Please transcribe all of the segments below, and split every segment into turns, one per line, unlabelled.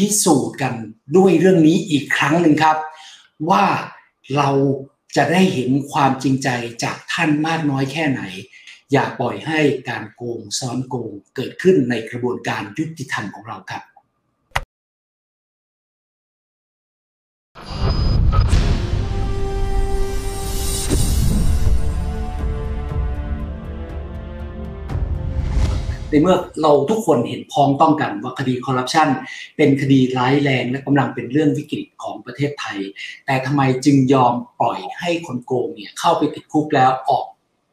พิสูจน์กันด้วยเรื่องนี้อีกครั้งหนึ่งครับ ว่าเราจะได้เห็นความจริงใจจากท่านมากน้อยแค่ไหน อย่าปล่อยให้การโกงซ้อนโกงเกิดขึ้นในกระบวนการยุติธรรมของเราครับ ในเมื่อเราทุกคนเห็นพ้องต้องกันว่าคดีคอร์รัปชันเป็นคดีร้ายแรงและกำลังเป็นเรื่องวิกฤตของประเทศไทย แต่ทำไมจึงยอมปล่อยให้คนโกงเนี่ยเข้าไปติดคุกแล้วออก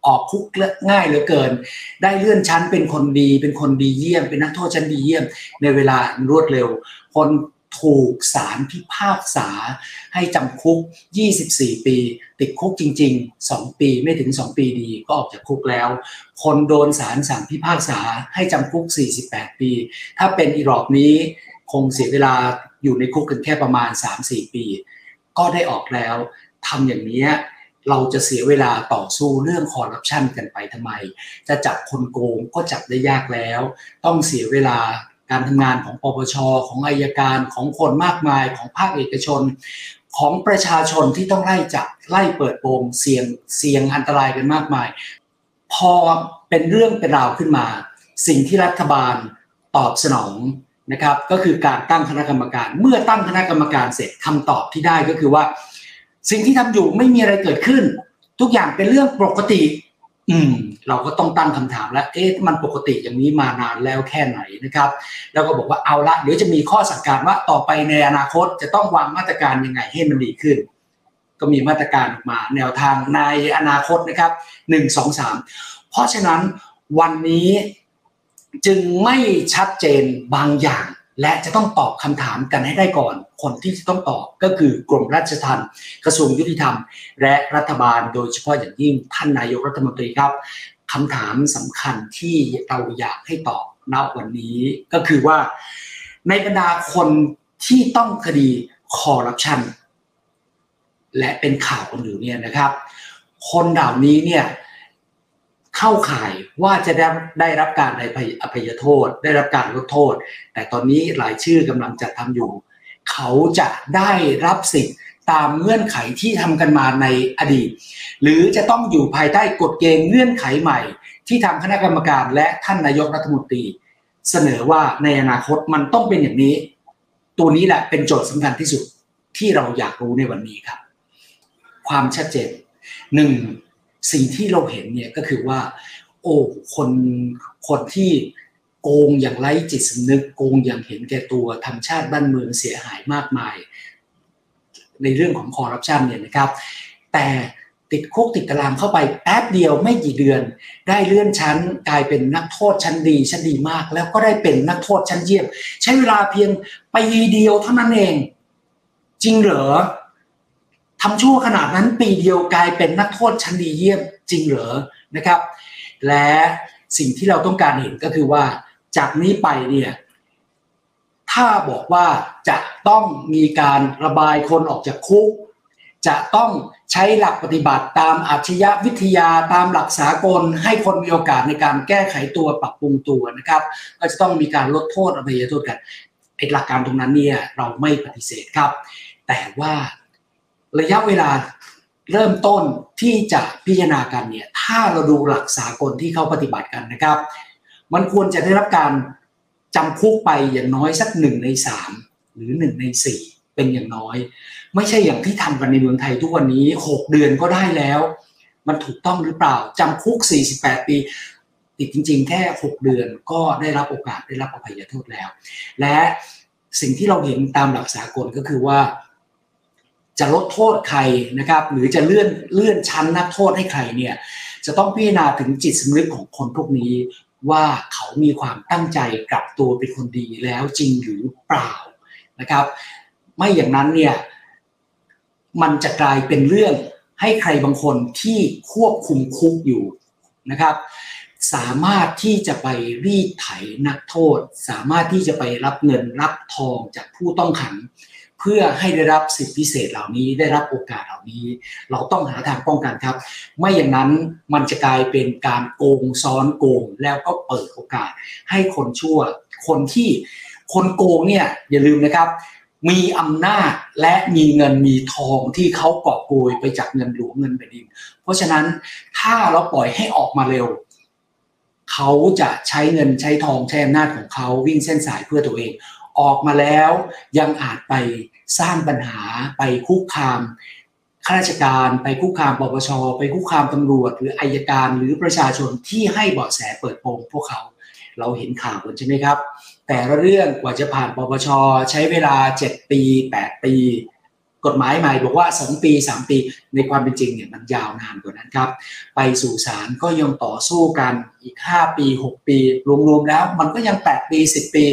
ออกคุกง่ายเหลือเกิน ได้เลื่อนชั้นเป็นคนดี เป็นคนดีเยี่ยม เป็นนักโทษชั้นดีเยี่ยม ในเวลารวดเร็ว คน ถูกศาลพิพากษา ให้จำคุก 24 ปี ติดคุกจริง ๆ 2 ปีไม่ถึง 2 ปีดีก็ออกจากคุกแล้ว คนโดนศาลสั่งพิพากษาให้จำคุก 48 ปี ถ้าเป็นอีรอบนี้คงเสียเวลาอยู่ในคุกกันแค่ประมาณ 3-4 ปี ก็ได้ออกแล้วทำอย่างนี้เราจะเสียเวลาต่อสู้เรื่องคอร์รัปชันกันไปทำไม จะจับคนโกงก็จับได้ยากแล้ว ต้องเสียเวลา การทำงานของปปชของอายการของคนมากมายของภาคเอกชน ของประชาชนที่ต้องไล่จับไล่เปิดโปงเสี่ยงเสี่ยงอันตรายกันมากมาย พอเป็นเรื่องเป็นราวขึ้นมา สิ่งที่รัฐบาลตอบสนองนะครับก็คือการตั้งคณะกรรมการเมื่อตั้งคณะกรรมการเสร็จคำตอบที่ได้ก็คือว่า สิ่งที่ทำอยู่ไม่มีอะไรเกิดขึ้น ทุกอย่างเป็นเรื่องปกติ อืมเราก็ต้องตั้งคำถามแล้วเอ๊ะมันปกติอย่างนี้มานานแล้วแค่ไหนนะครับ แล้วก็บอกว่าเอาละเดี๋ยวจะมีข้อสั่งการว่าต่อไปในอนาคตจะต้องวางมาตรการยังไงให้มันดีขึ้น ก็มีมาตรการออกมาแนวทางในอนาคตนะครับหนึ่งสองสามเพราะฉะนั้นวันนี้จึงไม่ชัดเจนบางอย่าง และจะต้องตอบคำถามกันให้ได้ก่อน คนที่จะต้องตอบก็คือกรมราชทัณฑ์กระทรวงยุติธรรม และรัฐบาลโดยเฉพาะอย่างยิ่งท่านนายกรัฐมนตรีครับคำถามสำคัญที่เราอยากให้ตอบณวันนี้ก็คือว่า ในบรรดาคนที่ต้องคดีคอร์รัปชันและเป็นข่าวคนอื่เนี่ยนะครับ คนเหล่านี้เนี่ย เข้าข่ายว่าจะได้ได้รับการอภัยโทษ ได้รับการลดโทษ แต่ตอนนี้หลายชื่อกำลังจัดทำอยู่ เขาจะได้รับสิทธิ์ตามเงื่อนไขที่ทำกันมาในอดีต หรือจะต้องอยู่ภายใต้กฎเกณฑ์เงื่อนไขใหม่ ที่ทางคณะกรรมการและท่านนายกรัฐมนตรี เสนอว่าในอนาคตมันต้องเป็นอย่างนี้ ตัวนี้แหละเป็นโจทย์สำคัญที่สุดที่เราอยากรู้ในวันนี้ครับ ความชัดเจนหนึ่ง สิ่งที่เราเห็นเนี่ยก็คือว่า โอ้คนคนที่โกงอย่างไร้จิตสำนึกโกงอย่างเห็นแก่ตัวทำชาติบ้านเมืองเสียหายมากมาย ในเรื่องของคอร์รัปชันเนี่ยนะครับ แต่ติดคุกติดตารางเข้าไปแป๊บเดียวไม่กี่เดือน ได้เลื่อนชั้นกลายเป็นนักโทษชั้นดี ชั้นดีมาก แล้วก็ได้เป็นนักโทษชั้นเยี่ยมใช้เวลาเพียงปีเดียวเท่านั้นเอง จริงเหรอ ทำชั่วขนาดนั้นปีเดียวกลายเป็นนักโทษชั้นดีเยี่ยมจริงเหรอนะครับ และสิ่งที่เราต้องการเห็นก็คือว่า จากนี้ไปเนี่ยถ้าบอกว่าจะต้องมีการระบายคนออกจากคุก จะต้องใช้หลักปฏิบัติตามอาชญาวิทยาตามหลักสากล ให้คนมีโอกาสในการแก้ไขตัวปรับปรุงตัวนะครับ ก็จะต้องมีการลดโทษอภัยโทษกันไอ้หลักการตรงนั้นเนี่ยเราไม่ปฏิเสธครับ แต่ว่า ระยะเวลาเริ่มต้นที่จะพิจารณากันเนี่ยถ้าเราดูหลักสากลที่เขาปฏิบัติกันนะครับ มันควรจะได้รับการจำคุกไปอย่างน้อยสักหนึ่งในสามหรือหนึ่งในสี่เป็นอย่างน้อย ไม่ใช่อย่างที่ทำกันในเมืองไทยทุกวันนี้หกเดือนก็ได้แล้ว มันถูกต้องหรือเปล่าจำคุก 48 ปี ติดจริง ๆ แค่ 6 เดือนก็ได้รับโอกาสได้รับอภัยโทษแล้ว และสิ่งที่เราเห็นตามหลักสากลก็คือว่า จะลดโทษใครนะครับ หรือจะเลื่อนเลื่อนชั้นนักโทษให้ใครเนี่ยจะต้องพิจารณาถึงจิตสำนึกของคนพวกนี้ ว่าเขามีความตั้งใจกลับตัวเป็นคนดีแล้วจริงหรือเปล่านะครับ ไม่อย่างนั้นเนี่ยมันจะกลายเป็นเรื่องให้ใครบางคนที่ควบคุมคุกอยู่นะครับ สามารถที่จะไปรีดไถนักโทษ สามารถที่จะไปรับเงินรับทองจากผู้ต้องขัง พื่อให้ได้รับสิทธิพิเศษเหล่านี้ได้รับโอกาสเหล่านี้ เราต้องหาทางป้องกันครับ ไม่อย่างนั้นมันจะกลายเป็นการโกงซ้อนโกงแล้วก็เปิดโอกาส ให้คนชั่ว คนที่คนโกงเนี่ยอย่าลืมนะครับมีอำนาจและมีเงินมีทองที่เขาเกาะโกยไปจากเงินหลวงเงินแผ่นดิน เพราะฉะนั้นถ้าเราปล่อยให้ออกมาเร็ว เขาจะใช้เงินใช้ทองใช้อำนาจของเขาวิ่งเส้นสายเพื่อตัวเอง ออกมาแล้วยังอาจไปสร้างปัญหาไปคุกคามข้าราชการไปคุกคามปปชไปคุกคามตำรวจ หรืออายการหรือประชาชนที่ให้เบาะแสเปิดโปงพวกเขาเราเห็นข่าวกันใช่ไหมครับ แต่ละเรื่องกว่าจะผ่านปปชใช้เวลา 7 ปี 8 ปี กฎหมายใหม่บอกว่า 2 ปี 3 ปีในความเป็นจริงเนี่ยมันยาวนานกว่านั้นครับ ไปสู่ศาลก็ยังต่อสู้กันอีก 5 ปี 6 ปี รวมๆแล้วมันก็ยัง 8 ปี 10 ปี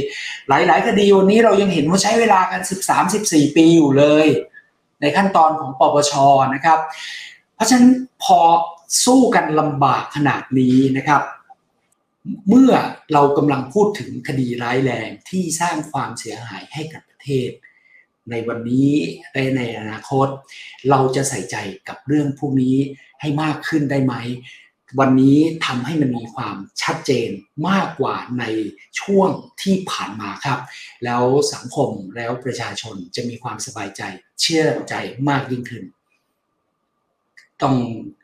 หลายๆคดีวันนี้เรายังเห็นว่าใช้เวลากัน 13-14 ปีอยู่เลย ในขั้นตอนของปปชนะครับ เพราะฉะนั้นพอสู้กันลำบากขนาดนี้นะครับเมื่อเรากำลังพูดถึงคดีร้ายแรงที่สร้างความเสียหายให้กับประเทศ ในวันนี้และในอนาคต เราจะใส่ใจกับเรื่องพวกนี้ให้มากขึ้นได้ไหม วันนี้ทำให้มันมีความชัดเจนมากกว่าในช่วงที่ผ่านมาครับ แล้วสังคมแล้วประชาชนจะมีความสบายใจเชื่อใจมากยิ่งขึ้น ต้อง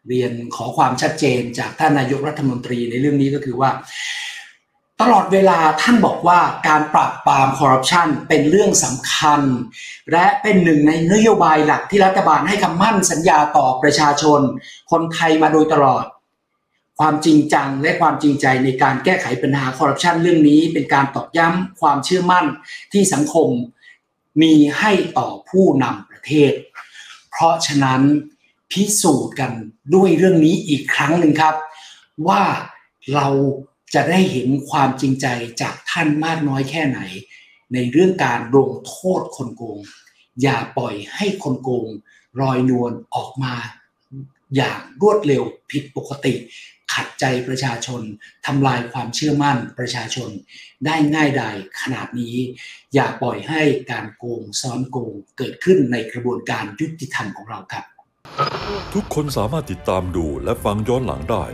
เรียนขอความชัดเจนจากท่านนายกรัฐมนตรีในเรื่องนี้ก็คือว่า ตลอดเวลาท่านบอกว่าการปราบปรามคอร์รัปชันเป็นเรื่องสำคัญ และเป็นหนึ่งในนโยบายหลักที่รัฐบาลให้คำมั่นสัญญาต่อประชาชน คนไทยมาโดยตลอด ความจริงจังและความจริงใจในการแก้ไขปัญหาคอร์รัปชันเรื่องนี้เป็นการตอกย้ำความเชื่อมั่นที่สังคมมีให้ต่อผู้นำประเทศ เพราะฉะนั้นพิสูจน์กันด้วยเรื่องนี้อีกครั้งหนึ่งครับ ว่าเรา จะได้เห็นความจริงใจจากท่านมากน้อยแค่ไหน ในเรื่องการลงโทษคนโกง อย่าปล่อยให้คนโกงรอยนวลออกมาอย่างรวดเร็วผิดปกติ ขัดใจประชาชนทำลายความเชื่อมั่นประชาชน ได้ง่ายดายขนาดนี้ อย่าปล่อยให้การโกงซ้อนโกงเกิดขึ้นในกระบวนการยุติธรรมของเราครับ
ทุกคนสามารถติดตามดูและฟังย้อนหลังได้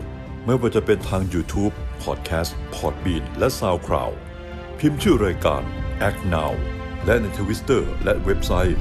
ไม่ว่าจะเป็นทาง YouTube, Podcast, Podbean และ SoundCloud พิมพ์ชื่อรายการ Act Now และในทวิสเตอร์และเว็บไซต์